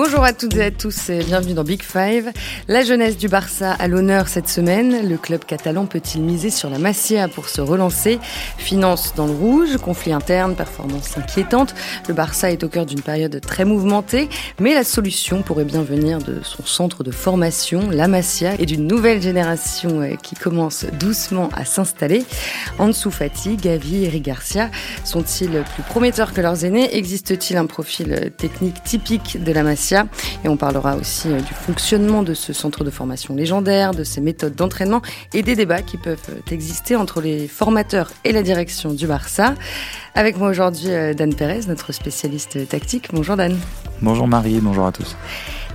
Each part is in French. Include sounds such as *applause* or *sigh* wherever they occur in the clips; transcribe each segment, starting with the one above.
Bonjour à toutes et à tous et bienvenue dans Big Five. La jeunesse du Barça à l'honneur cette semaine. Le club catalan peut-il miser sur la Masia pour se relancer? Finance dans le rouge, conflit interne, performance inquiétante. Le Barça est au cœur d'une période très mouvementée, mais la solution pourrait bien venir de son centre de formation, la Masia, et d'une nouvelle génération euh, qui commence doucement à s'installer. Ansu Fati, Gavi, Eric Garcia sont-ils plus prometteurs que leurs aînés? Existe-t-il un profil technique typique de la Masia? Et on parlera aussi euh, du fonctionnement de ce centre de formation légendaire, de ses méthodes d'entraînement et des débats qui peuvent euh, exister entre les formateurs et la direction du Barça. Avec moi aujourd'hui euh, Dan Pérez, notre spécialiste tactique. Bonjour Dan. Bonjour Marie, bonjour à tous.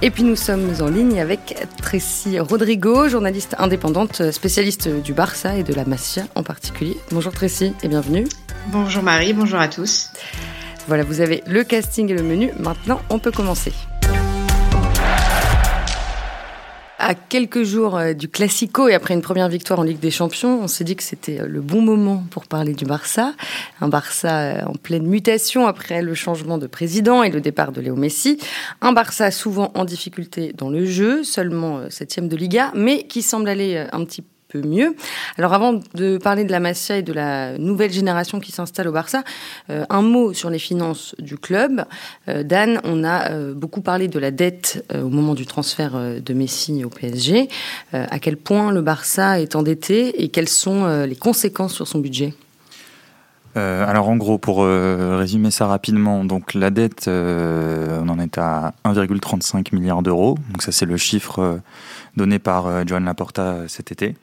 Et puis nous sommes en ligne avec Tracy Rodrigo, journaliste indépendante, spécialiste du Barça et de la Masia en particulier. Bonjour Tracy et bienvenue. Bonjour Marie, bonjour à tous. Voilà, vous avez le casting et le menu. Maintenant, on peut commencer. À quelques jours euh, du Classico et après une première victoire en Ligue des Champions, on s'est dit que c'était euh, le bon moment pour parler du Barça. Un Barça euh, en pleine mutation après le changement de président et le départ de Léo Messi. Un Barça souvent en difficulté dans le jeu, seulement septième de Liga, mais qui semble aller un petit peu mieux. Alors avant de parler de la Masia et de la nouvelle génération qui s'installe au Barça, euh, un mot sur les finances du club. Euh, Dan, on a euh, beaucoup parlé de la dette au moment du transfert de Messi au PSG. à quel point le Barça est endetté et quelles sont les conséquences sur son budget? Alors en gros, pour résumer ça rapidement, donc la dette, on en est à 1,35 milliard d'euros. Donc ça c'est le chiffre donné par Joan Laporta cet été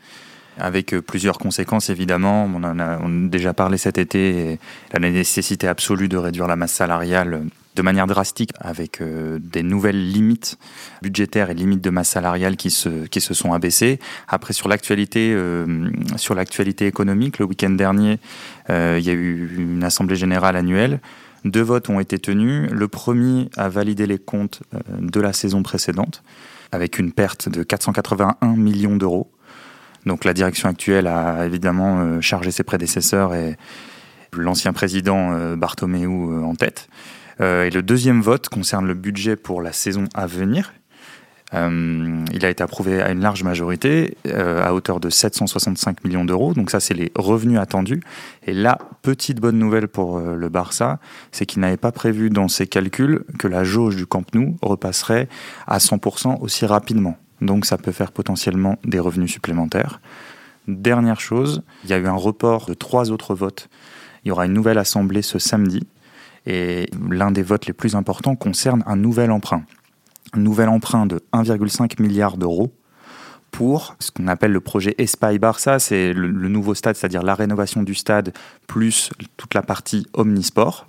avec euh, plusieurs conséquences évidemment. On en a, déjà parlé cet été, la nécessité absolue de réduire la masse salariale de manière drastique avec euh, des nouvelles limites budgétaires et limites de masse salariale qui se, qui se sont abaissées. Après, sur l'actualité, euh, sur l'actualité économique, le week-end dernier, il y a eu une assemblée générale annuelle. Deux votes ont été tenus. Le premier a validé les comptes de la saison précédente avec une perte de 481 millions d'euros. Donc la direction actuelle a évidemment euh, chargé ses prédécesseurs et l'ancien président euh, Bartomeu euh, en tête. Et le deuxième vote concerne le budget pour la saison à venir. Il a été approuvé à une large majorité, à hauteur de 765 millions d'euros. Donc ça, c'est les revenus attendus. Et la petite bonne nouvelle pour le Barça, c'est qu'il n'avait pas prévu dans ses calculs que la jauge du Camp Nou repasserait à 100% aussi rapidement donc ça peut faire potentiellement des revenus supplémentaires. Dernière chose, il y a eu un report de trois autres votes. Il y aura une nouvelle assemblée ce samedi, et l'un des votes les plus importants concerne un nouvel emprunt. Un nouvel emprunt de 1,5 milliard d'euros pour ce qu'on appelle le projet Espai Barça, c'est le, nouveau stade, c'est-à-dire la rénovation du stade plus toute la partie omnisport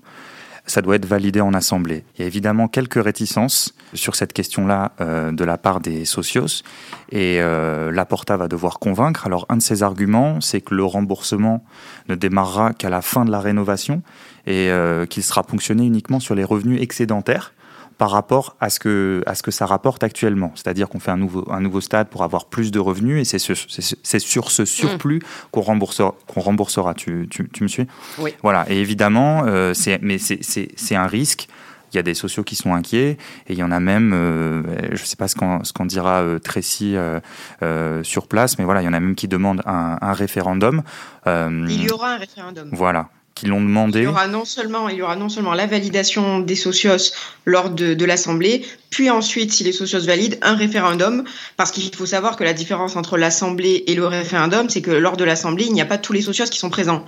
ça doit être validé en assemblée. Il y a évidemment quelques réticences sur cette question-là euh, de la part des socios et euh, Laporta va devoir convaincre. Alors un de ses arguments, c'est que le remboursement ne démarrera qu'à la fin de la rénovation et euh, qu'il sera ponctionné uniquement sur les revenus excédentaires par rapport à ce que, à ce que ça rapporte actuellement. C'est-à-dire qu'on fait un nouveau, un nouveau stade pour avoir plus de revenus et c'est sur, c'est sur ce surplus mm. qu'on remboursera. Tu, tu, tu, me suis? Oui. Voilà. Et évidemment, euh, c'est, mais c'est un risque. Il y a des sociaux qui sont inquiets et il y en a même, euh, je ne sais pas ce qu'en, ce dira euh, Tracy euh, sur place, mais voilà, il y en a même qui demandent un, un référendum. il y aura un référendum. Voilà l'ont demandé. Il y aura non seulement, il y aura non seulement la validation des socios lors de, de l'Assemblée, puis ensuite, si les socios valident, un référendum, parce qu'il faut savoir que la différence entre l'Assemblée et le référendum, c'est que lors de l'Assemblée, il n'y a pas tous les socios qui sont présents.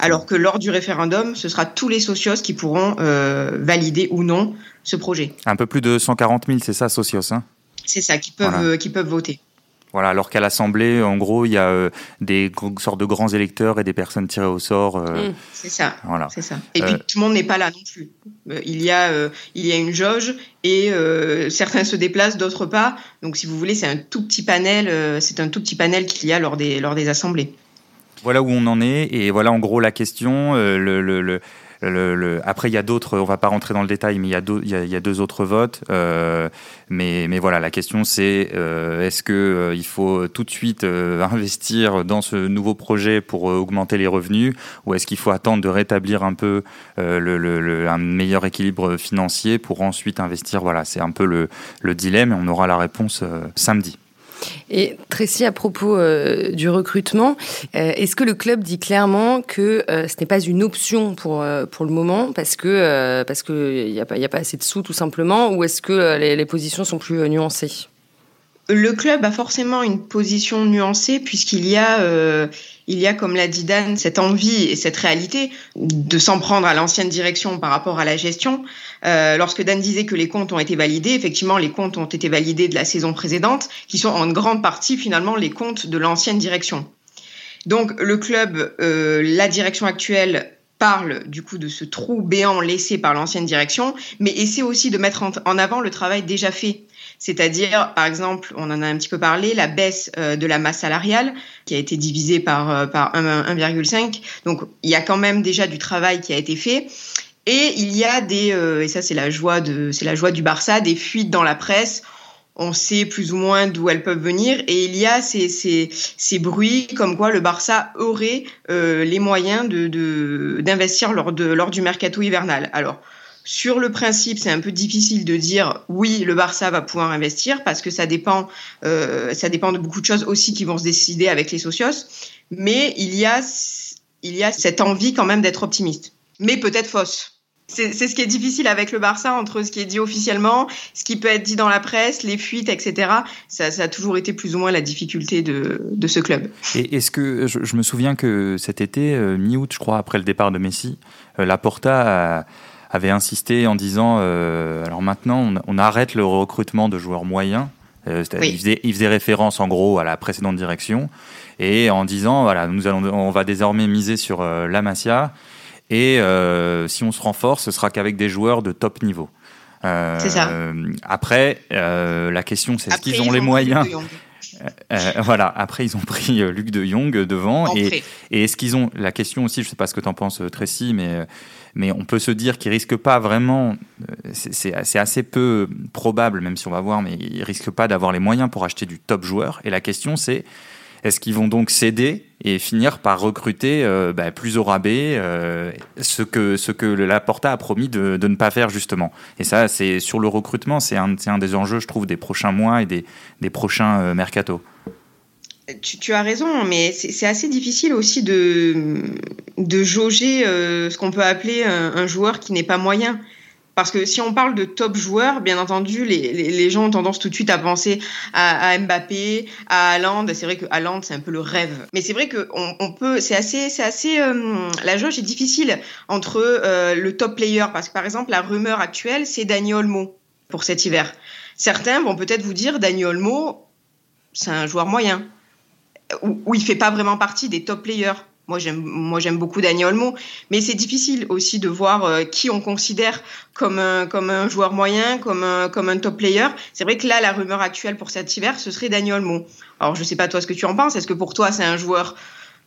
alors que lors du référendum, ce sera tous les socios qui pourront euh, valider ou non ce projet. Un peu plus de 140 000, c'est ça, socios hein? C'est ça, qui peuvent, euh, qui peuvent voter. Voilà, alors qu'à l'Assemblée, en gros, il y a euh, des sortes de grands électeurs et des personnes tirées au sort. Euh, mmh, c'est ça. Voilà. C'est ça. Et puis euh, tout le monde n'est pas là non plus. il y a, il y a une jauge et certains se déplacent, d'autres pas. Donc, si vous voulez, c'est un tout petit panel. c'est un tout petit panel qu'il y a lors des lors des assemblées. Voilà où on en est et voilà en gros la question. le, le le, après, il y a d'autres, on va pas rentrer dans le détail, mais il y a, y a, deux autres votes. Euh, mais, mais voilà, la question c'est euh, est-ce qu'il euh, il faut tout de suite investir dans ce nouveau projet pour augmenter les revenus ou est-ce qu'il faut attendre de rétablir un peu le, un meilleur équilibre financier pour ensuite investir? Voilà, c'est un peu le, le dilemme et on aura la réponse samedi. Et Tracy, à propos euh, du recrutement, euh, est-ce que le club dit clairement que euh, ce n'est pas une option pour, pour le moment parce que qu'il n'y a, pas, assez de sous tout simplement ou est-ce que les positions sont plus nuancées? Le club a forcément une position nuancée puisqu'il y a, euh, il y a, comme l'a dit Dan, cette envie et cette réalité de s'en prendre à l'ancienne direction par rapport à la gestion. Euh, lorsque Dan disait que les comptes ont été validés, effectivement, les comptes ont été validés de la saison précédente, qui sont en grande partie finalement les comptes de l'ancienne direction. Donc le club, euh, la direction actuelle parle du coup de ce trou béant laissé par l'ancienne direction, mais essaie aussi de mettre en avant le travail déjà fait. C'est-à-dire, par exemple, on en a un petit peu parlé, la baisse euh, de la masse salariale qui a été divisée par, euh, par 1,5. Donc, il y a quand même déjà du travail qui a été fait. Et il y a des, euh, et ça c'est la joie de, c'est la joie du Barça, des fuites dans la presse. On sait plus ou moins d'où elles peuvent venir et il y a ces, ces, ces bruits comme quoi le Barça aurait les moyens de, d'investir lors, de, lors du mercato hivernal. Alors, sur le principe, c'est un peu difficile de dire oui, le Barça va pouvoir investir parce que ça dépend, euh, ça dépend de beaucoup de choses aussi qui vont se décider avec les socios. Mais il y a, il y a cette envie quand même d'être optimiste, mais peut-être fausse. C'est ce qui est difficile avec le Barça entre ce qui est dit officiellement, ce qui peut être dit dans la presse, les fuites, etc. Ça, a toujours été plus ou moins la difficulté de, ce club. Et est-ce que je, me souviens que cet été, euh, mi-août, je crois, après le départ de Messi, euh, Laporta a avait insisté en disant euh, alors maintenant on, arrête le recrutement de joueurs moyens. Euh, il, faisait, il, faisait, référence en gros à la précédente direction et en disant voilà nous allons on va désormais miser sur euh, la Masia et si on se renforce ce sera qu'avec des joueurs de top niveau. c'est ça. Après la question c'est est-ce qu'ils ont les moyens voilà. Après, ils ont pris Luc de Jong devant. Et, et est-ce qu'ils ont la question aussi Je sais pas ce que tu en penses, Tracy, mais mais on peut se dire qu'il risque pas vraiment, euh, c'est assez peu probable, même si on va voir, mais il risque pas d'avoir les moyens pour acheter du top joueur. Et la question c'est, est-ce qu'ils vont donc céder et finir par recruter euh, bah, plus au rabais euh, ce que ce que Laporta a promis de, ne pas faire justement? Et ça, c'est sur le recrutement, c'est un, des enjeux, je trouve, des prochains mois et des, des prochains euh, mercato. Tu, as raison, mais c'est assez difficile aussi de, de jauger euh, ce qu'on peut appeler un, joueur qui n'est pas moyen. Parce que si on parle de top joueur, bien entendu, les, les, gens ont tendance tout de suite à penser à, Mbappé, à Haaland. C'est vrai que Haaland, c'est un peu le rêve. Mais c'est vrai que on, peut, c'est assez, c'est assez, euh, la jauge est difficile entre euh, le top player. Parce que par exemple, la rumeur actuelle, c'est Dani Olmo pour cet hiver. Certains vont peut-être vous dire Dani Olmo, c'est un joueur moyen où, il fait pas vraiment partie des top players. Moi, j'aime, beaucoup Daniel Olmo, mais c'est difficile aussi de voir euh, qui on considère comme un, joueur moyen, comme un, top player. C'est vrai que là, la rumeur actuelle pour cet hiver, ce serait Daniel Olmo. Alors, je sais pas toi ce que tu en penses. Est-ce que pour toi, c'est un joueur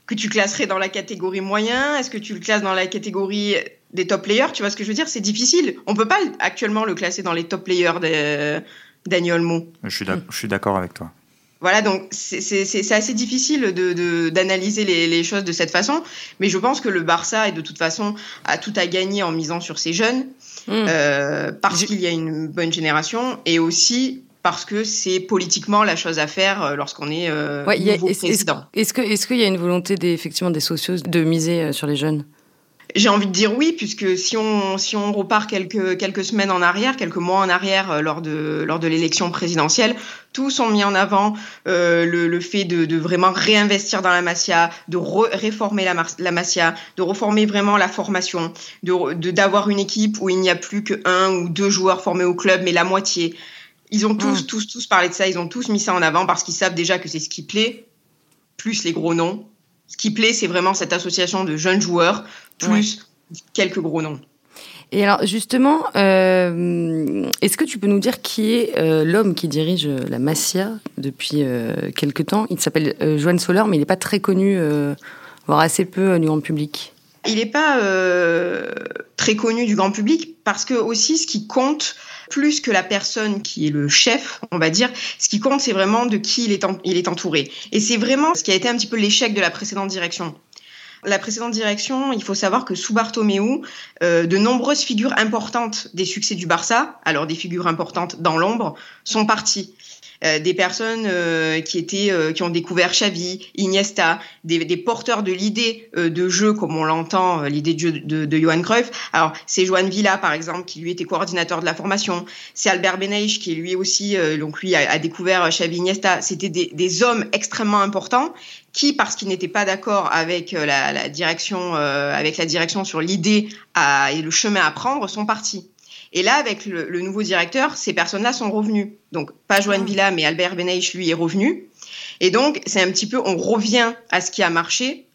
que tu classerais dans la catégorie moyen? Est-ce que tu le classes dans la catégorie des top players? Tu vois ce que je veux dire? C'est difficile. On peut pas actuellement le classer dans les top players de Daniel Olmo. Je suis d'accord avec toi. Voilà, donc c'est assez difficile d'analyser de, les, les, choses de cette façon, mais je pense que le Barça, et de toute façon, a tout à gagner en misant sur ses jeunes, hmm. euh, parce qu'il y a une bonne génération, et aussi parce que c'est politiquement la chose à faire euh, lorsqu'on est euh, nouveau président. Est-ce qu'il est y a une volonté des, effectivement des socios de miser euh, sur les jeunes? J'ai envie de dire oui, puisque si on, si on repart quelques, quelques semaines en arrière, quelques mois en arrière euh, lors de, lors de l'élection présidentielle, tous ont mis en avant euh, le, le, fait de, de, vraiment réinvestir dans la Masia, de réformer la, la Masia, de reformer vraiment la formation, de d'avoir une équipe où il n'y a plus que un ou deux joueurs formés au club, mais la moitié. Ils ont tous, mmh. tous, tous parlé de ça, ils ont tous mis ça en avant parce qu'ils savent déjà que c'est ce qui plaît, plus les gros noms. Ce qui plaît, c'est vraiment cette association de jeunes joueurs plus quelques gros noms. Et alors justement, euh, est-ce que tu peux nous dire qui est euh, l'homme qui dirige la Masia depuis euh, quelque temps? Il s'appelle Joanne Soler, mais il n'est pas très connu, voire assez peu du grand public. Il n'est pas très connu du grand public parce que aussi ce qui compte plus que la personne qui est le chef, on va dire, ce qui compte c'est vraiment de qui il est, il est entouré. Et c'est vraiment ce qui a été un petit peu l'échec de la précédente direction. La précédente direction, il faut savoir que sous Bartomeu, euh, de nombreuses figures importantes des succès du Barça, alors des figures importantes dans l'ombre, sont parties. Euh, des personnes euh, qui étaient euh, qui ont découvert Xavi, Iniesta, des, des porteurs de l'idée de jeu comme on l'entend, l'idée de jeu de, de, Johan Cruyff. Alors c'est Joan Villa par exemple qui lui était coordinateur de la formation. C'est Albert Beneix qui lui aussi donc lui a, a découvert Xavi, Iniesta. C'était des, des hommes extrêmement importants qui, parce qu'ils n'étaient pas d'accord avec la, la direction, euh, avec la direction sur l'idée et le chemin à prendre, sont partis. Et là, avec le, nouveau directeur, ces personnes-là sont revenues. Donc, pas Joanne ah. Villa, mais Albert Beneich, lui, est revenu. Et donc, c'est un petit peu, on revient à ce qui a marché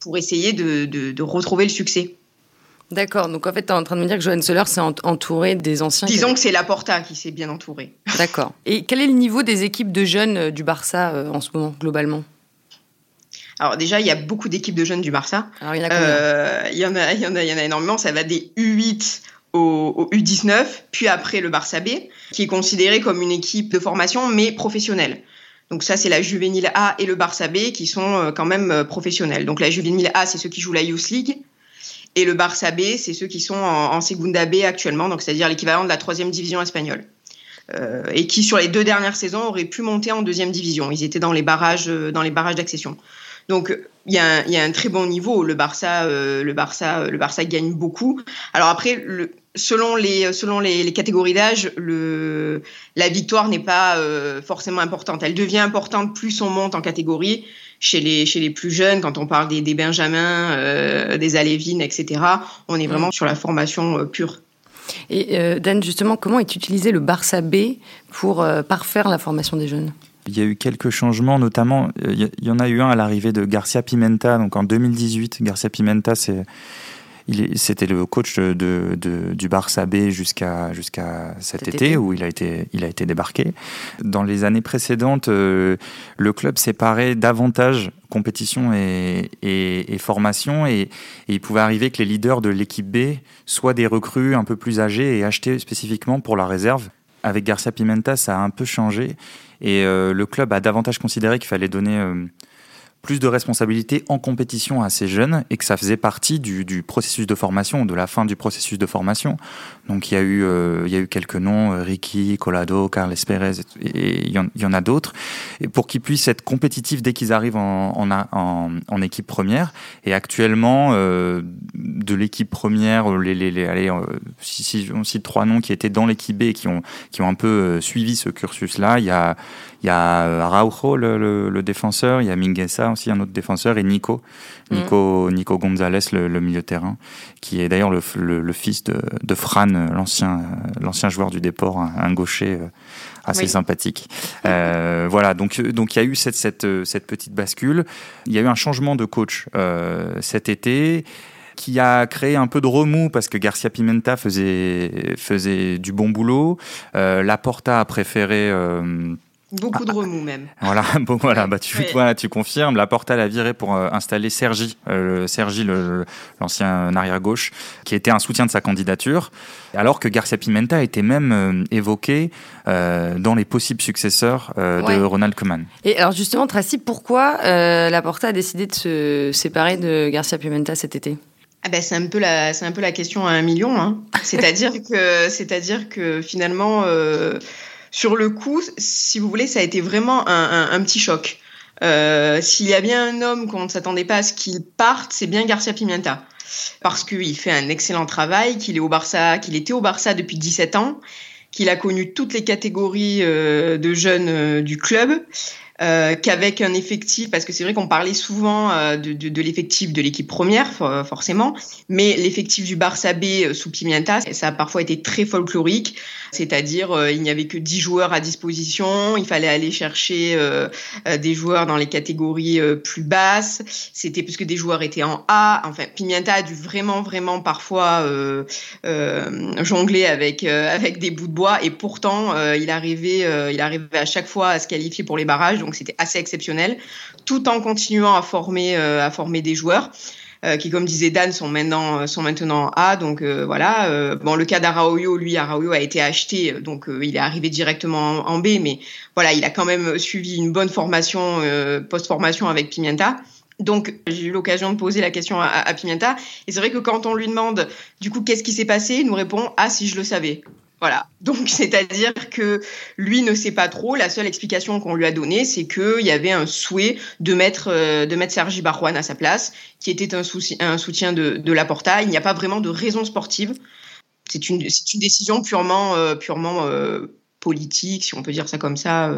pour essayer de, retrouver le succès. D'accord, donc en fait, tu es en train de me dire que Johan Seller s'est entouré des anciens. Disons que c'est Laporta qui s'est bien entouré. D'accord. Et quel est le niveau des équipes de jeunes euh, du Barça euh, en ce moment, globalement? Alors déjà, il y a beaucoup d'équipes de jeunes du Barça. Alors il y en a euh, il, y en a, il, y en a, il y en a énormément. Ça va des U8 au, U19, puis après le Barça B, qui est considéré comme une équipe de formation, mais professionnelle. Donc ça, c'est la Juvénile A et le Barça B qui sont euh, quand même euh, professionnels. Donc la Juvénile A, c'est ceux qui jouent la Youth League. Et le Barça B, c'est ceux qui sont en, Segunda B actuellement, donc c'est-à-dire l'équivalent de la troisième division espagnole. Euh, et qui, sur les deux dernières saisons, auraient pu monter en deuxième division. Ils étaient dans les barrages, dans les barrages d'accession. Donc il y, a un, y, a un, très bon niveau. Le Barça, euh, le Barça, le Barça gagne beaucoup. Alors après, le, selon les selon les, les catégories d'âge, le la victoire n'est pas euh, forcément importante. Elle devient importante plus on monte en catégorie. Chez les chez les plus jeunes, quand on parle des, des Benjamins, euh, des Alévines, etc. On est vraiment sur la formation pure. Et Dan, justement, comment est utilisé le Barça B pour parfaire la formation des jeunes? Il y a eu quelques changements, notamment, il y en a eu un à l'arrivée de Garcia Pimenta, donc en 2018. Garcia Pimenta, c'est c'était le coach de, du Barça B jusqu'à jusqu'à cet, été, où il a été il a été débarqué. Dans les années précédentes, euh, le club séparait davantage compétition et, et, formation et, et, il pouvait arriver que les leaders de l'équipe B soient des recrues un peu plus âgés et achetés spécifiquement pour la réserve. Avec Garcia Pimenta, ça a un peu changé et euh, le club a davantage considéré qu'il fallait donner euh, plus de responsabilités en compétition à ces jeunes et que ça faisait partie du, processus de formation, de la fin du processus de formation. Donc il y a eu, euh, il y a eu quelques noms, euh, Ricky, Colado, Carles Pérez, et il y, en, a d'autres, pour qu'ils puissent être compétitifs dès qu'ils arrivent en, équipe première. Et actuellement, euh, de l'équipe première, les, les, les allez, si, si, on cite trois noms qui étaient dans l'équipe B et qui ont, qui ont un peu suivi ce cursus-là, il y a il y a euh, Araujo, le, le, défenseur, il y a Minguesa aussi, un autre défenseur, et Nico, mm. Nico, Nico Gonzalez, le, milieu terrain, qui est d'ailleurs le, le, fils de, de Fran, l'ancien, l'ancien joueur du Déport, un, gaucher euh, assez sympathique. Euh, *laughs* voilà, donc donc il y a eu cette, cette, cette petite bascule. Il y a eu un changement de coach euh, cet été qui a créé un peu de remous parce que Garcia Pimenta faisait faisait du bon boulot. Euh, Laporta a préféré euh, Beaucoup de remous même. *laughs* Voilà, bon, voilà, bah tu, voilà, tu confirmes. La porte a viré pour euh, installer Sergi, euh, Sergi, l'ancien arrière gauche, qui était un soutien de sa candidature, alors que Garcia Pimenta était même euh, évoqué euh, dans les possibles successeurs de Ronald Koeman. Et alors justement, Tracy, pourquoi la Porta a décidé de se séparer de Garcia Pimenta cet été? Ah ben, c'est un peu la c'est un peu la question à un million hein. c'est-à-dire *laughs* que c'est-à-dire que finalement sur le coup, si vous voulez, ça a été vraiment un, petit choc. Euh, s'il y a bien un homme qu'on ne s'attendait pas à ce qu'il parte, c'est bien Garcia Pimienta. Parce qu'il fait un excellent travail, qu'il est au Barça, qu'il était au Barça depuis 17 ans, qu'il a connu toutes les catégories euh, de jeunes euh, du club, euh, qu'avec un effectif, parce que c'est vrai qu'on parlait souvent euh, de, de, de l'effectif de l'équipe première, forcément, mais l'effectif du Barça B euh, sous Pimienta, ça a parfois été très folklorique, c'est-à-dire il n'y avait que 10 joueurs à disposition, il fallait aller chercher des joueurs dans les catégories plus basses, c'était parce que des joueurs étaient en A, enfin Pimienta a dû vraiment, vraiment parfois jongler avec, avec des bouts de bois, et pourtant il arrivait, il arrivait à chaque fois à se qualifier pour les barrages, donc c'était assez exceptionnel, tout en continuant à former, euh, à former des joueurs. qui, comme disait Dan, sont maintenant sont maintenant A. Donc voilà. bon, le cas d'Araoyo, lui, Araoyo a été acheté, donc il est arrivé directement en, B, mais voilà, il a quand même suivi une bonne formation post-formation avec Pimienta. Donc, j'ai eu l'occasion de poser la question à, Pimienta. Et c'est vrai que quand on lui demande, du coup, qu'est-ce qui s'est passé, il nous répond Ah, si je le savais. Voilà. Donc, *laughs* c'est-à-dire que lui ne sait pas trop. La seule explication qu'on lui a donnée, c'est qu'il y avait un souhait de mettre, euh, de mettre Sergi Barouane à sa place, qui était un, soutien de, de la Porta. Il n'y a pas vraiment de raison sportive. C'est une, une décision purement, euh, purement euh, politique, si on peut dire ça comme ça,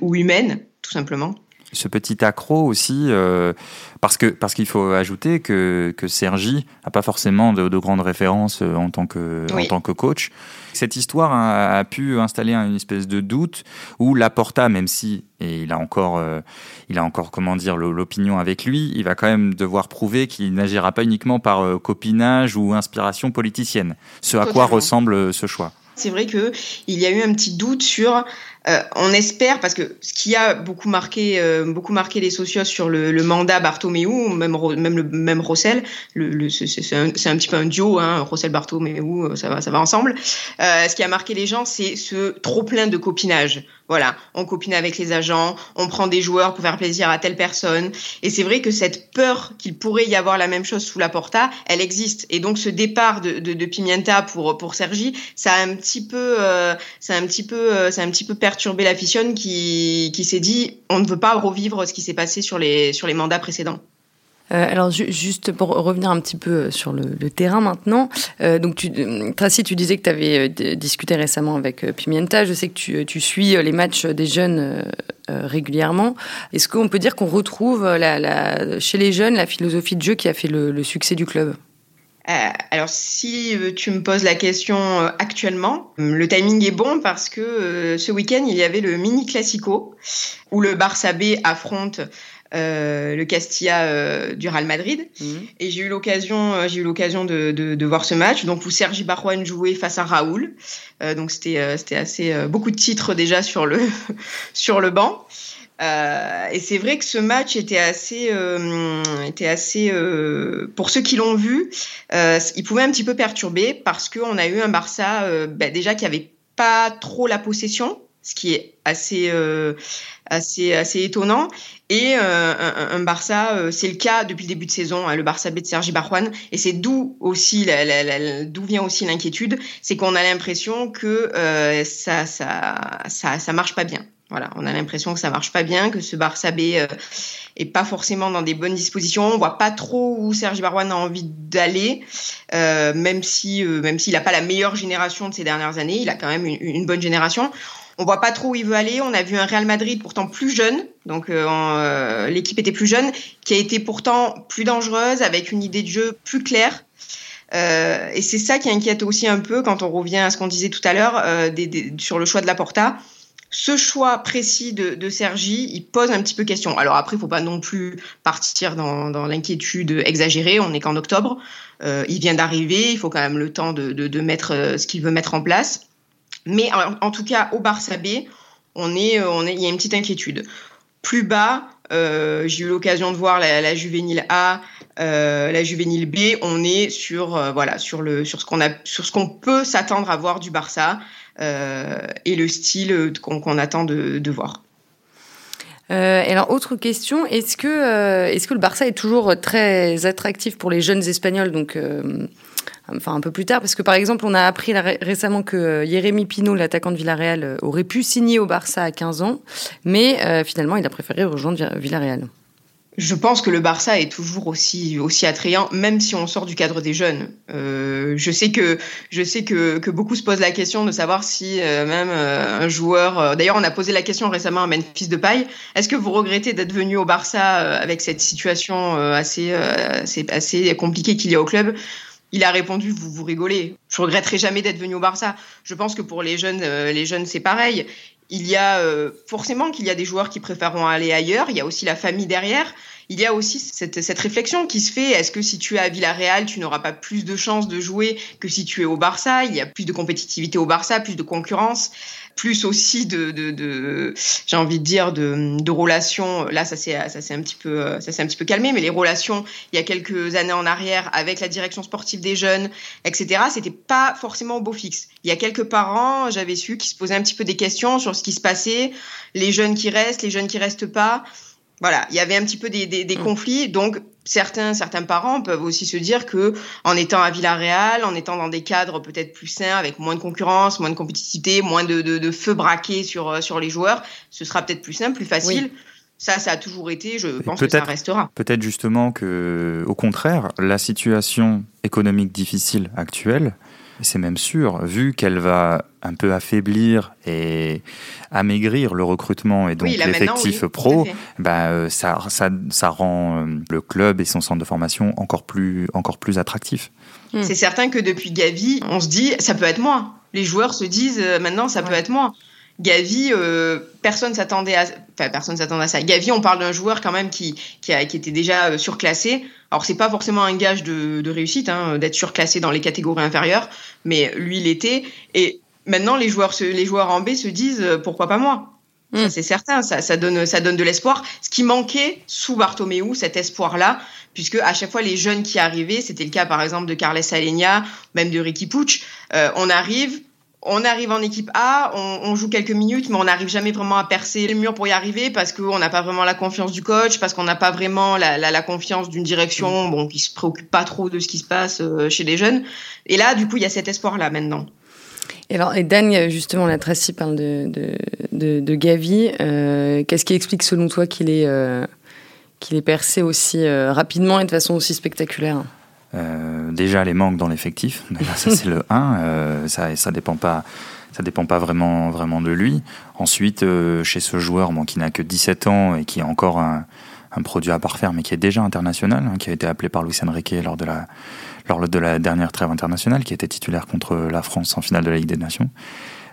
ou humaine, tout simplement ce petit accro aussi, euh, parce que parce qu'il faut ajouter que que Sergi a pas forcément de, de grandes références euh, en tant que en tant que coach. Cette histoire a, pu installer une espèce de doute où Laporta, même si et il a encore euh, il a encore comment dire l'opinion avec lui, il va quand même devoir prouver qu'il n'agira pas uniquement par copinage ou inspiration politicienne. Ce à quoi ressemble ce choix. C'est vrai que il y a eu un petit doute sur euh, on espère, parce que ce qui a beaucoup marqué, euh, beaucoup marqué les socios sur le, mandat Bartomeu, même, même le même Rossel, le, c'est un, un, petit peu un duo, hein, Rossel Bartomeu, euh, ça va, ça va ensemble. ce qui a marqué les gens, c'est ce trop plein de copinage. Voilà, on copine avec les agents, on prend des joueurs pour faire plaisir à telle personne. Et c'est vrai que cette peur qu'il pourrait y avoir la même chose sous la porta, elle existe. Et donc ce départ de, de, de Pimienta pour pour Sergi, ça a un petit peu, euh, ça a un petit peu, ça a un petit peu perturbé la fission qui qui s'est dit, on ne veut pas revivre ce qui s'est passé sur les sur les mandats précédents. Euh, alors juste pour revenir un petit peu euh, sur le, terrain maintenant, euh, donc Tracy, tu disais que tu avais discuté récemment avec Pimienta. Je sais que tu, tu suis les matchs des jeunes régulièrement. Est-ce qu'on peut dire qu'on retrouve la, chez les jeunes la philosophie de jeu qui a fait le succès du club? Alors, si tu me poses la question actuellement, le timing est bon parce que ce week-end, il y avait le mini classico où le Barça B affronte euh, le Castilla euh, du Real Madrid. Mhm. Et j'ai eu l'occasion, euh, j'ai eu l'occasion de, de, de, voir ce match, donc où Sergi Barjuan jouait face à Raoul. donc c'était c'était assez beaucoup de titres déjà sur le *laughs* sur le banc. Et c'est vrai que ce match était assez, était assez, pour ceux qui l'ont vu, il pouvait un petit peu perturber parce qu'on a eu un Barça bah, déjà qui avait pas trop la possession, ce qui est assez assez assez étonnant. Et euh, un, Barça euh, c'est le cas depuis le début de saison hein, le Barça B de Sergi Barjuan. Et c'est d'où aussi d'où vient aussi l'inquiétude c'est qu'on a l'impression que euh, ça, ça ça ça marche pas bien voilà on a l'impression que ça marche pas bien que ce Barça B est pas forcément dans des bonnes dispositions on voit pas trop où Sergi Barjuan a envie d'aller même si même s'il a pas la meilleure génération de ces dernières années il a quand même une, une bonne génération on voit pas trop où il veut aller. On a vu un Real Madrid pourtant plus jeune, donc euh, euh, l'équipe était plus jeune, qui a été pourtant plus dangereuse, avec une idée de jeu plus claire. Euh, et c'est ça qui inquiète aussi un peu quand on revient à ce qu'on disait tout à l'heure sur le choix de la Porta. Ce choix précis de, de, Sergi, il pose un petit peu question. Alors après, il faut pas non plus partir dans, l'inquiétude exagérée. On n'est qu'en octobre. il vient d'arriver. Il faut quand même le temps de, de mettre ce qu'il veut mettre en place. Mais en, tout cas, au Barça B, on est, euh, on est, il y a une petite inquiétude. Plus bas, euh, j'ai eu l'occasion de voir la, la juvénile A, euh, la juvénile B. On est sur, euh, voilà, sur le, sur ce qu'on a, sur ce qu'on peut s'attendre à voir du Barça euh, et le style qu'on attend de, voir. Euh, alors, autre question, est-ce que, est-ce que le Barça est toujours très attractif pour les jeunes Espagnols donc, enfin un peu plus tard, parce que par exemple, on a appris récemment que euh, Jérémy Pinault, l'attaquant de Villarreal, euh, aurait pu signer au Barça à 15 ans, mais euh, finalement, il a préféré rejoindre Villarreal. Je pense que le Barça est toujours aussi aussi attrayant, même si on sort du cadre des jeunes. Euh, je sais que je sais que, que, beaucoup se posent la question de savoir si même un joueur. D'ailleurs, on a posé la question récemment à Memphis de Paille. Est-ce que vous regrettez d'être venu au Barça avec cette situation assez assez, assez compliquée qu'il y a au club? Il a répondu vous vous rigolez. Je regretterai jamais d'être venu au Barça. Je pense que pour les jeunes, euh, les jeunes c'est pareil. Il y a euh, forcément qu'il y a des joueurs qui préféreront aller ailleurs. Il y a aussi la famille derrière. il y a aussi cette, cette réflexion qui se fait. Est-ce que si tu es à Villarreal, tu n'auras pas plus de chances de jouer que si tu es au Barça? Il y a plus de compétitivité au Barça, plus de concurrence plus aussi de, de, de j'ai envie de dire de, de relations. Là, ça s'est un petit peu ça un petit peu calmé, mais les relations il y a quelques années en arrière avec la direction sportive des jeunes, etc. C'était pas forcément au beau fixe. Il y a quelques parents, j'avais su, qui se posaient un petit peu des questions sur ce qui se passait, les jeunes qui restent, les jeunes qui restent pas. Voilà, il y avait un petit peu des, des, des mmh. conflits, donc certains, certains parents peuvent aussi se dire que en étant à Villarreal, en étant dans des cadres peut-être plus sains, avec moins de concurrence, moins de compétitivité, moins de, de, de feu braqué sur, euh, sur les joueurs, ce sera peut-être plus simple, plus facile. Ça, ça a toujours été, je pense que ça restera. Peut-être justement que, au contraire, la situation économique difficile actuelle c'est même sûr, vu qu'elle va un peu affaiblir et amaigrir le recrutement et donc l'effectif pro, bah, euh, ça, ça, ça, rend euh, le club et son centre de formation encore plus, encore plus attractif. Hmm. C'est certain que depuis Gavi, on se dit ça peut être moi. Les joueurs se disent euh, maintenant ça peut être moi. Gavi, euh, personne s'attendait à, enfin personne s'attendait à ça. Gavi, on parle d'un joueur quand même qui qui, a, qui était déjà euh, surclassé. Alors c'est pas forcément un gage de, de réussite hein, d'être surclassé dans les catégories inférieures, mais lui il était. Et maintenant les joueurs les joueurs en B se disent euh, pourquoi pas moi? Mm. C'est certain, ça, ça, donne, ça donne de l'espoir. Ce qui manquait sous Bartomeu, cet espoir-là, puisque à chaque fois les jeunes qui arrivaient, c'était le cas par exemple de Carles Alenia, même de Ricky Pucci, euh, on arrive, on arrive en équipe A, on, joue quelques minutes, mais on n'arrive jamais vraiment à percer les murs pour y arriver parce qu'on n'a pas vraiment la confiance du coach, parce qu'on n'a pas vraiment la, confiance d'une direction bon, qui se préoccupe pas trop de ce qui se passe euh, chez les jeunes. Et là, du coup, il y a cet espoir-là maintenant. Et alors, et Dan, justement, la Tracy parle de, de, Gavi. Euh, qu'est-ce qui explique, selon toi, qu'il est, euh, qu'il est percé aussi rapidement et de façon aussi spectaculaire? Euh, déjà les manques dans l'effectif, *laughs* ça c'est le 1, euh, ça ça dépend pas ça dépend pas vraiment vraiment de lui. Ensuite euh, chez ce joueur bon, qui n'a que 17 ans et qui est encore un, un produit à parfaire mais qui est déjà international, hein, qui a été appelé par Luis Enrique lors de la lors de la dernière trêve internationale, qui était titulaire contre la France en finale de la Ligue des Nations.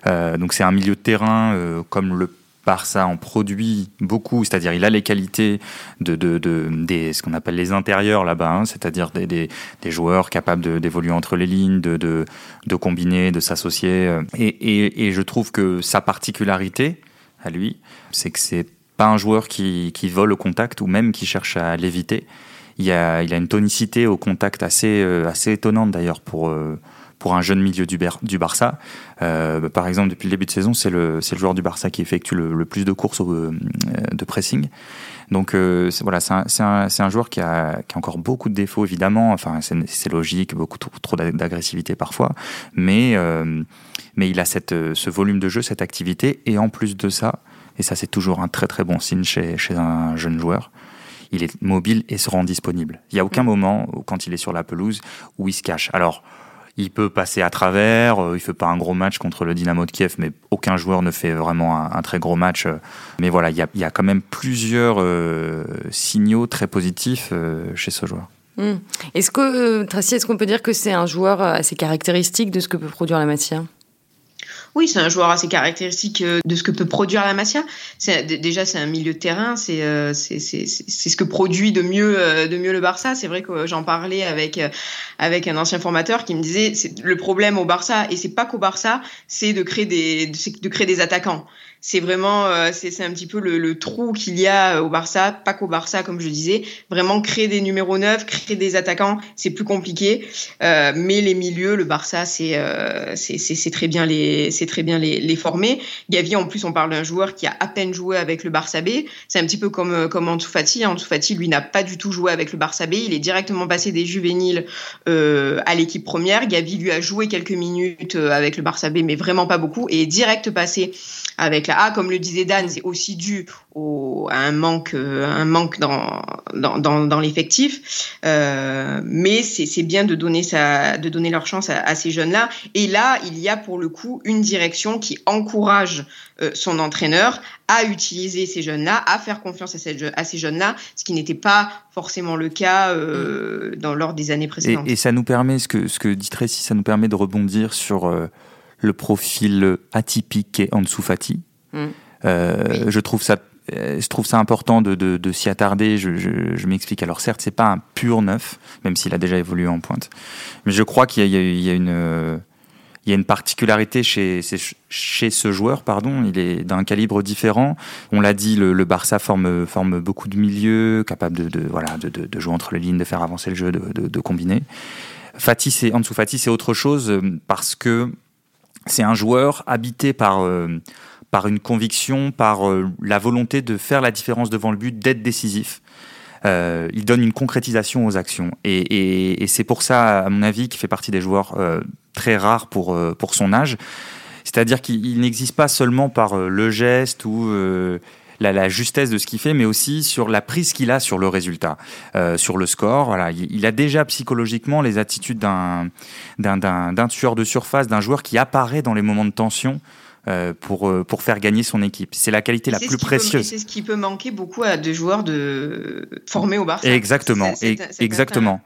donc c'est un milieu de terrain comme le Barça en produit beaucoup, c'est-à-dire il a les qualités de, de, de des, ce qu'on appelle les intérieurs là-bas, hein, c'est-à-dire des, des, des, joueurs capables d'évoluer entre les lignes, de, de, de combiner, de s'associer. Euh, et, et, et, je trouve que sa particularité à lui, c'est que c'est pas un joueur qui, qui vole au contact ou même qui cherche à l'éviter. Il a, il a une tonicité au contact assez, euh, assez étonnante d'ailleurs pour, euh, pour un jeune milieu du, du Barça. Euh, par exemple, depuis le début de saison, c'est le, le joueur du Barça qui effectue le, plus de courses euh, de pressing. Donc euh, voilà, c'est un, un, joueur qui a, qui a, encore beaucoup de défauts évidemment. Enfin, c'est logique, beaucoup trop, trop d'agressivité parfois, mais euh, mais il a cette, ce volume de jeu, cette activité, et en plus de ça, et ça c'est toujours un très très bon signe chez, chez un jeune joueur, il est mobile et se rend disponible. Il n'y a aucun mm. moment quand il est sur la pelouse où il se cache. Alors il peut passer à travers, euh, il fait pas un gros match contre le Dynamo de Kiev, mais aucun joueur ne fait vraiment un, très gros match. Euh. Mais voilà, il y a, y a, quand même plusieurs euh, signaux très positifs chez ce joueur. Hmm. Est-ce que, Tracy, est-ce qu'on peut dire que c'est un joueur assez caractéristique de ce que peut produire la matière oui, c'est un joueur assez caractéristique euh, de ce que peut produire la Masia. Déjà, c'est un milieu de terrain, euh, c'est ce que produit de mieux, euh, de mieux le Barça. C'est vrai que j'en parlais avec, avec un ancien formateur qui me disait le problème au Barça, et c'est pas qu'au Barça, c'est de créer des, de créer des attaquants c'est vraiment euh, c'est un petit peu le, le trou qu'il y a euh, au Barça, pas qu'au Barça comme je disais, vraiment créer des numéros neufs, créer des attaquants, c'est plus compliqué, euh, mais les milieux, le Barça c'est euh, c'est très bien les c'est très bien les, les former. Gavi en plus on parle d'un joueur qui a à peine joué avec le Barça B, c'est un petit peu comme euh, comme Ansu Fati, lui n'a pas du tout joué avec le Barça B, il est directement passé des juvéniles euh, à l'équipe première. Gavi lui a joué quelques minutes avec le Barça B mais vraiment pas beaucoup. Et est direct passé avec la A, comme le disait Dan, c'est aussi dû au, à un manque, euh, un manque dans, dans, dans, dans l'effectif. Euh, mais c'est bien de donner, sa, de donner leur chance à, à ces jeunes-là. Et là, il y a pour le coup une direction qui encourage euh, son entraîneur à utiliser ces jeunes-là, à faire confiance à, ces, à ces jeunes-là, ce qui n'était pas forcément le cas euh, dans, lors des années précédentes. Et, et, ça nous permet, ce que, ce que dit Tracy, ça nous permet de rebondir sur le profil atypique qu'est Ansu Fati. Mm. Euh, je trouve ça je trouve ça important de, de, s'y attarder. Je, je, m'explique. Alors certes, c'est pas un pur neuf, même s'il a déjà évolué en pointe, mais je crois qu'il y, y, a une il y a une particularité chez, chez ce joueur, pardon, il est d'un calibre différent. On l'a dit, le, Barça forme, forme beaucoup de milieux, capable de, de voilà, de, de, jouer entre les lignes, de faire avancer le jeu, de, combiner. Fatih, c'est, en dessous Fatih, c'est autre chose euh, parce que c'est un joueur habité par, euh, par une conviction, par euh, la volonté de faire la différence devant le but, d'être décisif. Euh, il donne une concrétisation aux actions. Et, c'est pour ça, à mon avis, qu'il fait partie des joueurs euh, très rares pour, pour son âge. C'est-à-dire qu'il n'existe pas seulement par le geste ou la, justesse de ce qu'il fait, mais aussi sur la prise qu'il a sur le résultat, sur le score. Il, il, a déjà psychologiquement les attitudes d'un tueur de surface, d'un joueur qui apparaît dans les moments de tension. Euh, pour, euh, pour faire gagner son équipe. C'est la qualité la plus précieuse. C'est ce qui peut manquer beaucoup à des joueurs de... formés au Barça. Exactement, exactement.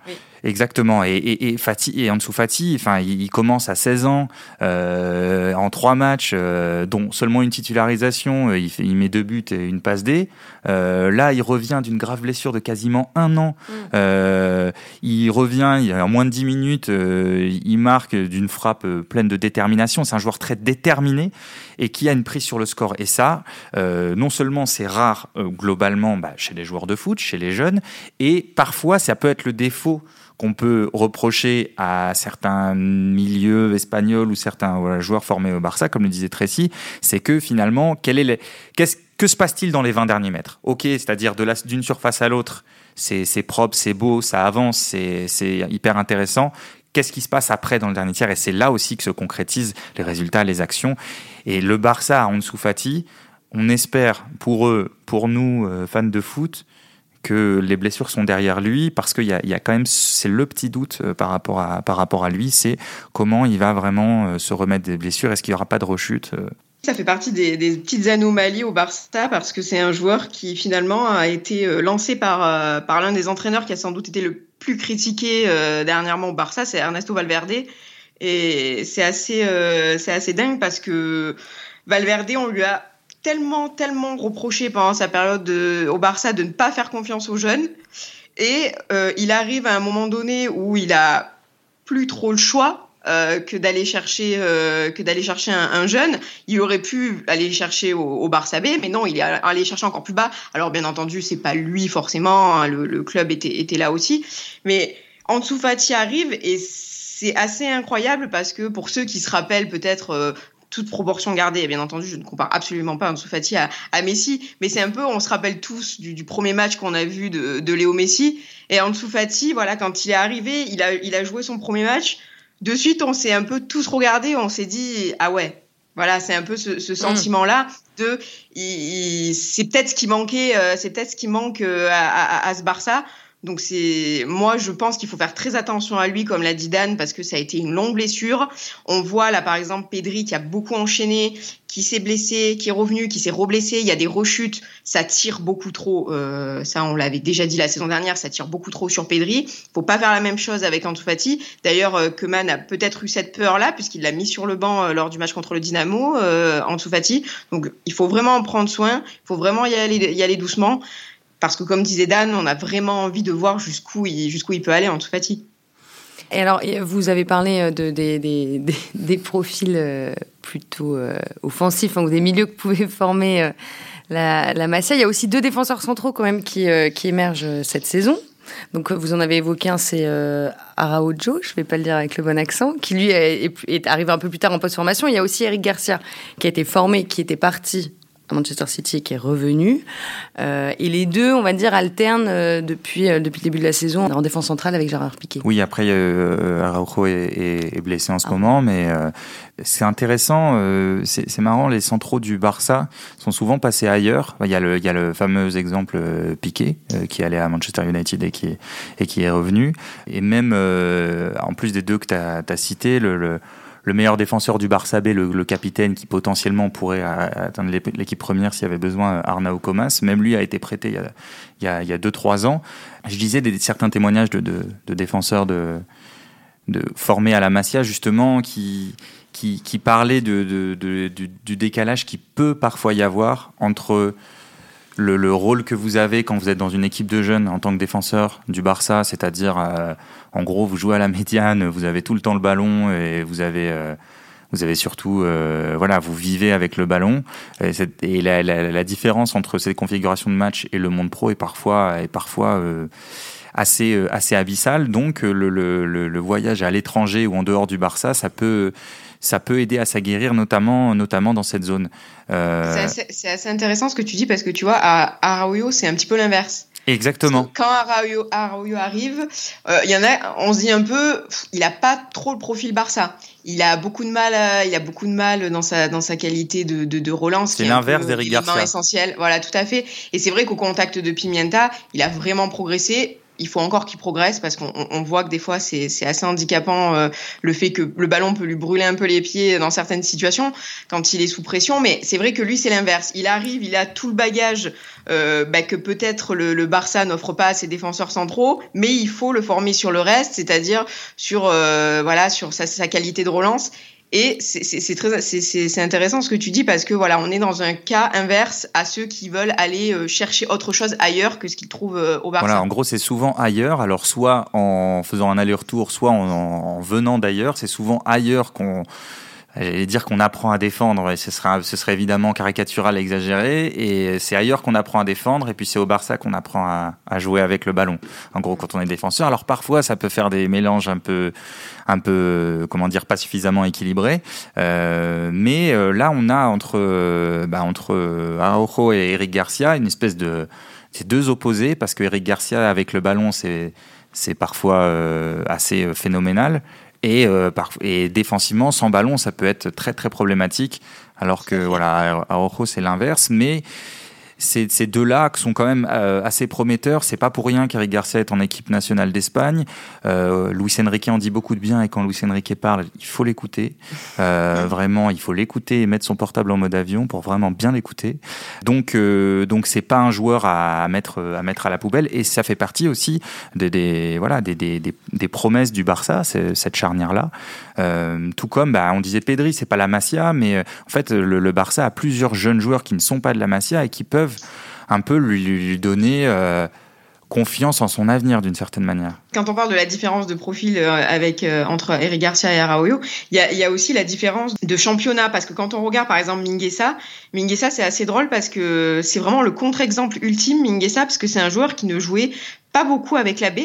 Exactement. Et, et, et, Fati, et Ansu Fati, enfin, il, commence à 16 ans, euh, en trois matchs, euh, dont seulement une titularisation, euh, il, fait, il met deux buts et une passe D. Euh, là, il revient d'une grave blessure de quasiment un an. Mm. Euh, il revient, il, en moins de 10 minutes, il marque d'une frappe pleine de détermination. C'est un joueur très déterminé et qui a une prise sur le score. Et ça, non seulement c'est rare globalement bah, chez les joueurs de foot, chez les jeunes, et parfois ça peut être le défaut qu'on peut reprocher à certains milieux espagnols ou certains joueurs formés au Barça, comme le disait Tracy, c'est que finalement, quel est que se passe-t-il dans les 20 derniers mètres? Ok, c'est-à-dire d'une surface à l'autre, c'est propre, c'est beau, ça avance, c'est hyper intéressant. Qu'est-ce qui se passe après dans le dernier tiers? Et c'est là aussi que se concrétisent les résultats, les actions. Et le Barça à Ansu on espère pour eux, pour nous, euh, fans de foot, que les blessures sont derrière lui parce qu'il y, y a, quand même c'est le petit doute euh, par rapport à par rapport à lui c'est comment il va vraiment euh, se remettre des blessures est-ce qu'il n'y aura pas de rechute euh? ça fait partie des, des, petites anomalies au Barça parce que c'est un joueur qui finalement a été lancé par par l'un des entraîneurs qui a sans doute été le plus critiqué dernièrement au Barça c'est Ernesto Valverde et c'est assez c'est assez dingue parce que Valverde on lui a tellement, tellement reproché pendant sa période de, au Barça de ne pas faire confiance aux jeunes. Et euh, il arrive à un moment donné où il a plus trop le choix euh, que d'aller chercher euh, que d'aller chercher un, un, jeune. Il aurait pu aller chercher au, au, Barça B, mais non, il est allé chercher encore plus bas. Alors bien entendu, c'est pas lui forcément. Hein, le, le, club était, était là aussi, mais Ansu Fati arrive et c'est assez incroyable parce que pour ceux qui se rappellent peut-être euh, toute proportion gardée. Et bien entendu, je ne compare absolument pas Ansu Fati à, à Messi, mais c'est un peu, on se rappelle tous du, du premier match qu'on a vu de, de, Léo Messi. Et Ansu Fati, voilà, quand il est arrivé, il a, il a joué son premier match. De suite, on s'est un peu tous regardés, on s'est dit, ah ouais, voilà, c'est un peu ce, ce mm. sentiment-là de, c'est peut-être ce qui manquait, euh, c'est peut-être ce qui manque euh, à, à, à, ce Barça. Donc c'est moi je pense qu'il faut faire très attention à lui comme l'a dit Dan parce que ça a été une longue blessure. On voit là par exemple Pedri qui a beaucoup enchaîné, qui s'est blessé, qui est revenu, qui s'est reblessé, il y a des rechutes, ça tire beaucoup trop euh, ça on l'avait déjà dit la saison dernière, ça tire beaucoup trop sur Pedri. Faut pas faire la même chose avec Ansu Fati. D'ailleurs euh, Keman a peut-être eu cette peur là puisqu'il l'a mis sur le banc euh, lors du match contre le Dynamo euh. Donc il faut vraiment en prendre soin, il faut vraiment y aller y aller doucement parce que comme disait Dan, on a vraiment envie de voir jusqu'où il, peut aller en tout fatigue. Et alors, vous avez parlé euh, de, *laughs* des, profils euh, plutôt euh, offensifs, hein, ou des milieux que pouvait former la, la Masia. Il y a aussi deux défenseurs centraux quand même qui, émergent cette saison. Donc vous en avez évoqué un, c'est Araujo, je ne vais pas le dire avec le bon accent, qui lui est, arrivé un peu plus tard en post-formation. Il y a aussi Eric Garcia qui a été formé, qui était parti Manchester City qui est revenu. Euh, et les deux, on va dire, alternent euh, depuis, euh, depuis le début de la saison en défense centrale avec Gérard Piquet. Oui, après, euh, Araujo est, est, blessé en ce ah. moment, mais euh, c'est intéressant. C'est marrant, les centraux du Barça sont souvent passés ailleurs. Il y a le, il y a le fameux exemple Piquet qui allait à Manchester United et qui, et qui est revenu. Et même, en plus des deux que tu as, as cités, le, le le meilleur défenseur du Barça B, le, capitaine qui potentiellement pourrait atteindre l'équipe première s'il y avait besoin, Arnaud Comas, même lui a été prêté il y a, il y a, il y a deux, trois ans. Je disais des, certains témoignages de, défenseurs de, formés à la Masia, justement, qui, qui, parlaient du, du décalage qui peut parfois y avoir entre le, rôle que vous avez quand vous êtes dans une équipe de jeunes en tant que défenseur du Barça, c'est-à-dire euh, en gros vous jouez à la médiane, vous avez tout le temps le ballon et vous avez euh, vous avez surtout euh, voilà vous vivez avec le ballon. Et, la, différence entre ces configurations de match et le monde pro est parfois est parfois assez assez abyssale. Donc le, le, le voyage à l'étranger ou en dehors du Barça, ça peut ça peut aider à s'aguerrir, notamment, notamment dans cette zone. Euh... C'est assez, intéressant ce que tu dis parce que tu vois, à Arroyo, c'est un petit peu l'inverse. Exactement. Quand Arroyo, arrive, euh, il y en a, on se dit un peu, il a pas trop le profil Barça. Il a beaucoup de mal, il a beaucoup de mal dans sa dans sa qualité de de, de relance. C'est l'inverse d'Eric Garcia. essentiel, voilà, tout à fait. Et c'est vrai qu'au contact de Pimienta, il a vraiment progressé il faut encore qu'il progresse parce qu'on voit que des fois c'est assez handicapant euh, le fait que le ballon peut lui brûler un peu les pieds dans certaines situations quand il est sous pression. Mais c'est vrai que lui c'est l'inverse. Il arrive, il a tout le bagage euh, bah, que peut-être le, le, Barça n'offre pas à ses défenseurs centraux, mais il faut le former sur le reste, c'est-à-dire sur euh, voilà sur sa, sa qualité de relance. Et c'est très c'est intéressant ce que tu dis parce que voilà, on est dans un cas inverse à ceux qui veulent aller euh, chercher autre chose ailleurs que ce qu'ils trouvent euh, au Barça. Voilà, en gros, c'est souvent ailleurs. Alors soit en faisant un aller-retour, soit en, en venant d'ailleurs. C'est souvent ailleurs qu'on J'allais dire qu'on apprend à défendre, ce serait, ce serait évidemment caricatural et exagéré, et c'est ailleurs qu'on apprend à défendre, et puis c'est au Barça qu'on apprend à, jouer avec le ballon. En gros, quand on est défenseur, alors parfois ça peut faire des mélanges un peu, un peu, comment dire, pas suffisamment équilibrés, euh, mais euh, là on a entre, euh, bah, entre Araujo et Eric Garcia une espèce de, c'est deux opposés, parce que Eric Garcia avec le ballon c'est c'est parfois euh, assez phénoménal. Et, euh, et défensivement, sans ballon, ça peut être très très problématique. Alors que voilà, à Rojo, c'est l'inverse. Mais ces, ces deux-là sont quand même euh, assez prometteurs. C'est pas pour rien qu'Eric Garcia est en équipe nationale d'Espagne. Euh, Luis Enrique en dit beaucoup de bien et quand Luis Enrique parle, il faut l'écouter. Euh, *laughs* vraiment, il faut l'écouter et mettre son portable en mode avion pour vraiment bien l'écouter. Donc, euh, donc c'est pas un joueur à, mettre à mettre à la poubelle et ça fait partie aussi des, des voilà des, des, des, promesses du Barça, cette charnière là. Tout comme bah, on disait Pedri, c'est pas la Masia, mais en fait le, le Barça a plusieurs jeunes joueurs qui ne sont pas de la Masia et qui peuvent un peu lui, donner euh, confiance en son avenir d'une certaine manière. Quand on parle de la différence de profil euh, avec euh, entre Eric Garcia et Araujo, il y a, aussi la différence de championnat parce que quand on regarde par exemple Minguesa, Minguesa c'est assez drôle parce que c'est vraiment le contre-exemple ultime Minguesa parce que c'est un joueur qui ne jouait pas beaucoup avec la B.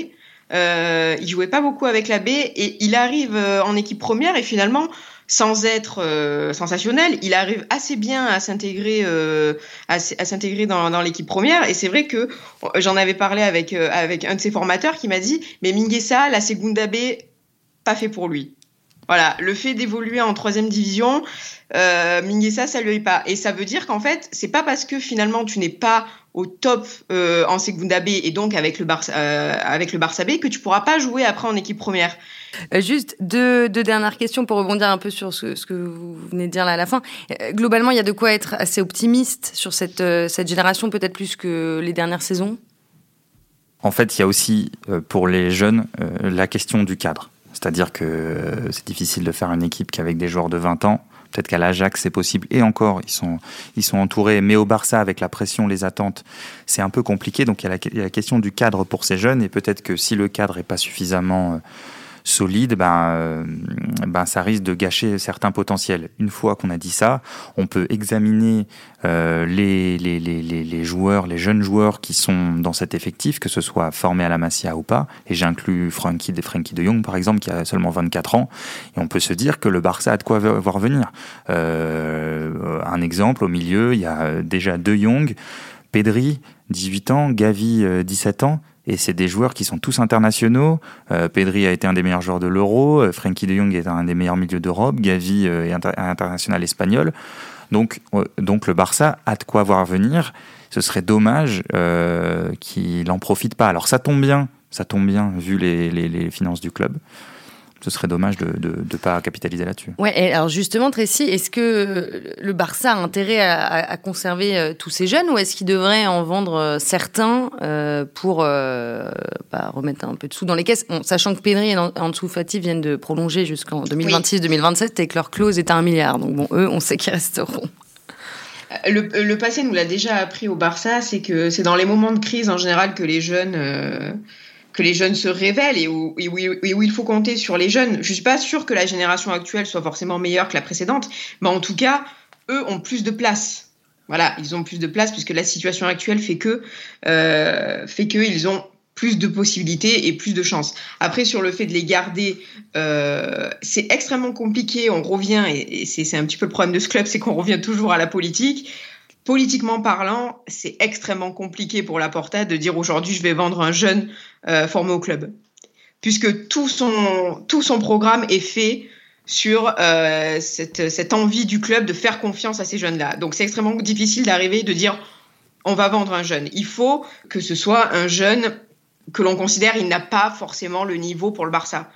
Il jouait pas beaucoup avec la B et il arrive en équipe première et finalement sans être euh, sensationnel, il arrive assez bien à s'intégrer euh, à, s'intégrer dans, l'équipe première. Et c'est vrai que j'en avais parlé avec euh, avec un de ses formateurs qui m'a dit, mais Minguesa, la Segunda B, pas fait pour lui. Voilà, le fait d'évoluer en troisième division, euh, Minguesa, ça lui est pas. Et ça veut dire qu'en fait, c'est pas parce que finalement tu n'es pas au top euh, en Segunda B et donc avec le Barça, euh, avec le Barça B que tu pourras pas jouer après en équipe première. Euh, juste deux, deux, dernières questions pour rebondir un peu sur ce, ce, que vous venez de dire là à la fin. Globalement, il y a de quoi être assez optimiste sur cette, euh, cette génération, peut-être plus que les dernières saisons? En fait, il y a aussi pour les jeunes la question du cadre. C'est-à-dire que c'est difficile de faire une équipe qu'avec des joueurs de 20 ans. Peut-être qu'à l'Ajax, c'est possible. Et encore, ils sont, ils sont entourés. Mais au Barça, avec la pression, les attentes, c'est un peu compliqué. Donc il y, a la, il y, a la, question du cadre pour ces jeunes. Et peut-être que si le cadre n'est pas suffisamment solide, ben, euh, ben, ça risque de gâcher certains potentiels. Une fois qu'on a dit ça, on peut examiner euh, les, les, les, les, joueurs, les jeunes joueurs qui sont dans cet effectif, que ce soit formés à la Masia ou pas. Et j'inclus Frankie de, Frankie de Jong, par exemple, qui a seulement 24 ans. Et on peut se dire que le Barça a de quoi voir venir. Euh, un exemple, au milieu, il y a déjà De Jong, Pedri, 18 ans, Gavi, 17 ans et c'est des joueurs qui sont tous internationaux. Euh, Pedri a été un des meilleurs joueurs de l'Euro, euh, Frankie de Jong est un des meilleurs milieux d'Europe, Gavi euh, est international espagnol. Donc, donc le Barça a de quoi voir venir. Ce serait dommage qu'il en profite pas. Alors ça tombe bien, ça tombe bien vu les, les finances du club ce serait dommage de ne pas capitaliser là-dessus. Ouais, et alors justement, Tracy, est-ce que le Barça a intérêt à, à conserver euh, tous ces jeunes ou est-ce qu'il devrait en vendre euh, certains euh, pour euh, bah, remettre un peu de sous dans les caisses? Bon, Sachant que Pedri et Ansu Fati viennent de prolonger jusqu'en 2026-2027 et que leur clause est à un milliard. Donc bon, eux, on sait qu'ils resteront. le, passé nous l'a déjà appris au Barça, c'est que c'est dans les moments de crise en général que les jeunes que les jeunes se révèlent et où, il faut compter sur les jeunes. Je suis pas sûre que la génération actuelle soit forcément meilleure que la précédente, mais en tout cas, eux ont plus de place. Voilà, ils ont plus de place puisque la situation actuelle fait que euh, fait qu'ils ont plus de possibilités et plus de chances. Après, sur le fait de les garder, euh, c'est extrêmement compliqué. On revient, et, et c'est un petit peu le problème de ce club, c'est qu'on revient toujours à la politique politiquement parlant, c'est extrêmement compliqué pour Laporta de dire aujourd'hui je vais vendre un jeune euh, formé au club, puisque tout son tout son programme est fait sur euh, cette, cette envie du club de faire confiance à ces jeunes-là. Donc c'est extrêmement difficile d'arriver de dire on va vendre un jeune. Il faut que ce soit un jeune que l'on considère il n'a pas forcément le niveau pour le Barça.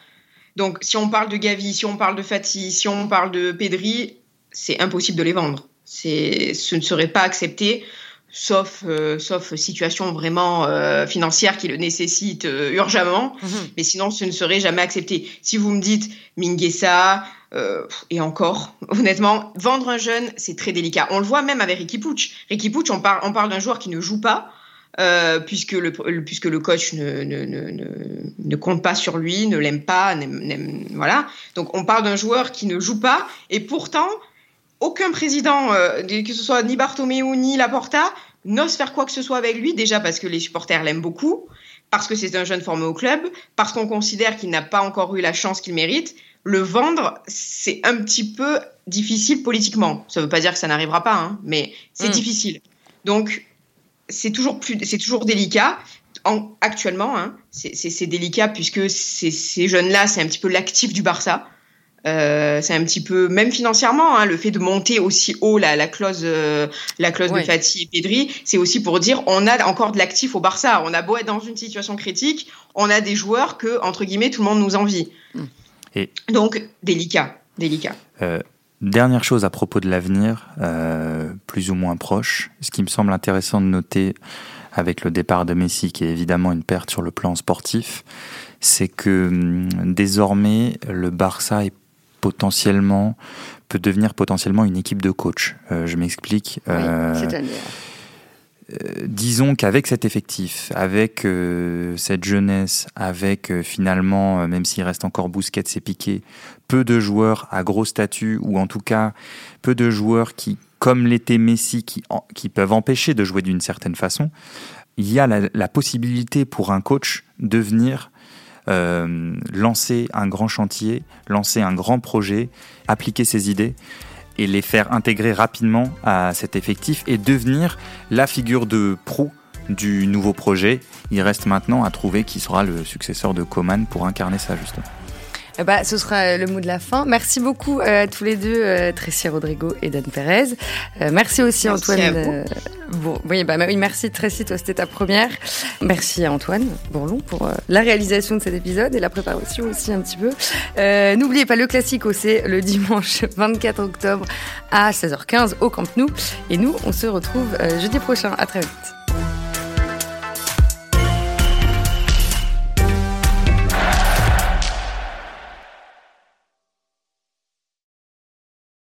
Donc si on parle de Gavi, si on parle de Fati, si on parle de Pedri, c'est impossible de les vendre ce ne serait pas accepté sauf euh, sauf situation vraiment euh, financière qui le nécessite euh, urgemment. Mhm. mais sinon ce ne serait jamais accepté. Si vous me dites Minguesa et encore *laughs* honnêtement vendre un jeune c'est très délicat. On le voit même avec Ricky Pucci Ricky Pucci on parle on parle d'un joueur qui ne joue pas puisque le puisque le coach ne, ne, ne, ne compte pas sur lui ne l'aime pas voilà. Donc on parle d'un joueur qui ne joue pas et pourtant aucun président, euh, que ce soit ni Bartomeu ni Laporta, n'ose faire quoi que ce soit avec lui, déjà parce que les supporters l'aiment beaucoup, parce que c'est un jeune formé au club, parce qu'on considère qu'il n'a pas encore eu la chance qu'il mérite. Le vendre, c'est un petit peu difficile politiquement. Ça ne veut pas dire que ça n'arrivera pas, hein, mais c'est mm. difficile. Donc, c'est toujours, plus, c'est toujours délicat. En, actuellement, hein, c'est délicat puisque ces jeunes-là, c'est un petit peu l'actif du Barça. Euh, c'est un petit peu, même financièrement, hein, le fait de monter aussi haut la, la clause, euh, la clause de Fatih et Pedri, c'est aussi pour dire on a encore de l'actif au Barça. On a beau être dans une situation critique, on a des joueurs que entre guillemets tout le monde nous envie. Hmm. Et Donc délicat, délicat. Euh, dernière chose à propos de l'avenir, plus ou moins proche, ce qui me semble intéressant de noter avec le départ de Messi, qui est évidemment une perte sur le plan sportif, c'est que hum, désormais le Barça est potentiellement peut devenir potentiellement une équipe de coach. Euh, je m'explique. Euh, euh, disons qu'avec cet effectif, avec cette jeunesse, avec finalement, même s'il reste encore Bousquet et Piqué, peu de joueurs à gros statut, ou en tout cas peu de joueurs qui, comme l'était Messi, qui, qui peuvent empêcher de jouer d'une certaine façon, il y a la, la possibilité pour un coach de venir euh, lancer un grand chantier, lancer un grand projet, appliquer ses idées et les faire intégrer rapidement à cet effectif et devenir la figure de proue du nouveau projet. Il reste maintenant à trouver qui sera le successeur de Coman pour incarner ça justement. Eh bah, ce sera le mot de la fin. Merci beaucoup euh, à tous les deux, euh, Tracy Rodrigo et Dan Perez. Euh, merci aussi Antoine. bon, oui, bah, oui, merci Tracy, toi c'était ta première. Merci à Antoine Bourlon pour la réalisation de cet épisode et la préparation aussi un petit peu. N'oubliez pas le classique c'est le dimanche *laughs* 24 octobre à 16h15 au Camp Nou. Et nous, on se retrouve jeudi prochain. À très vite.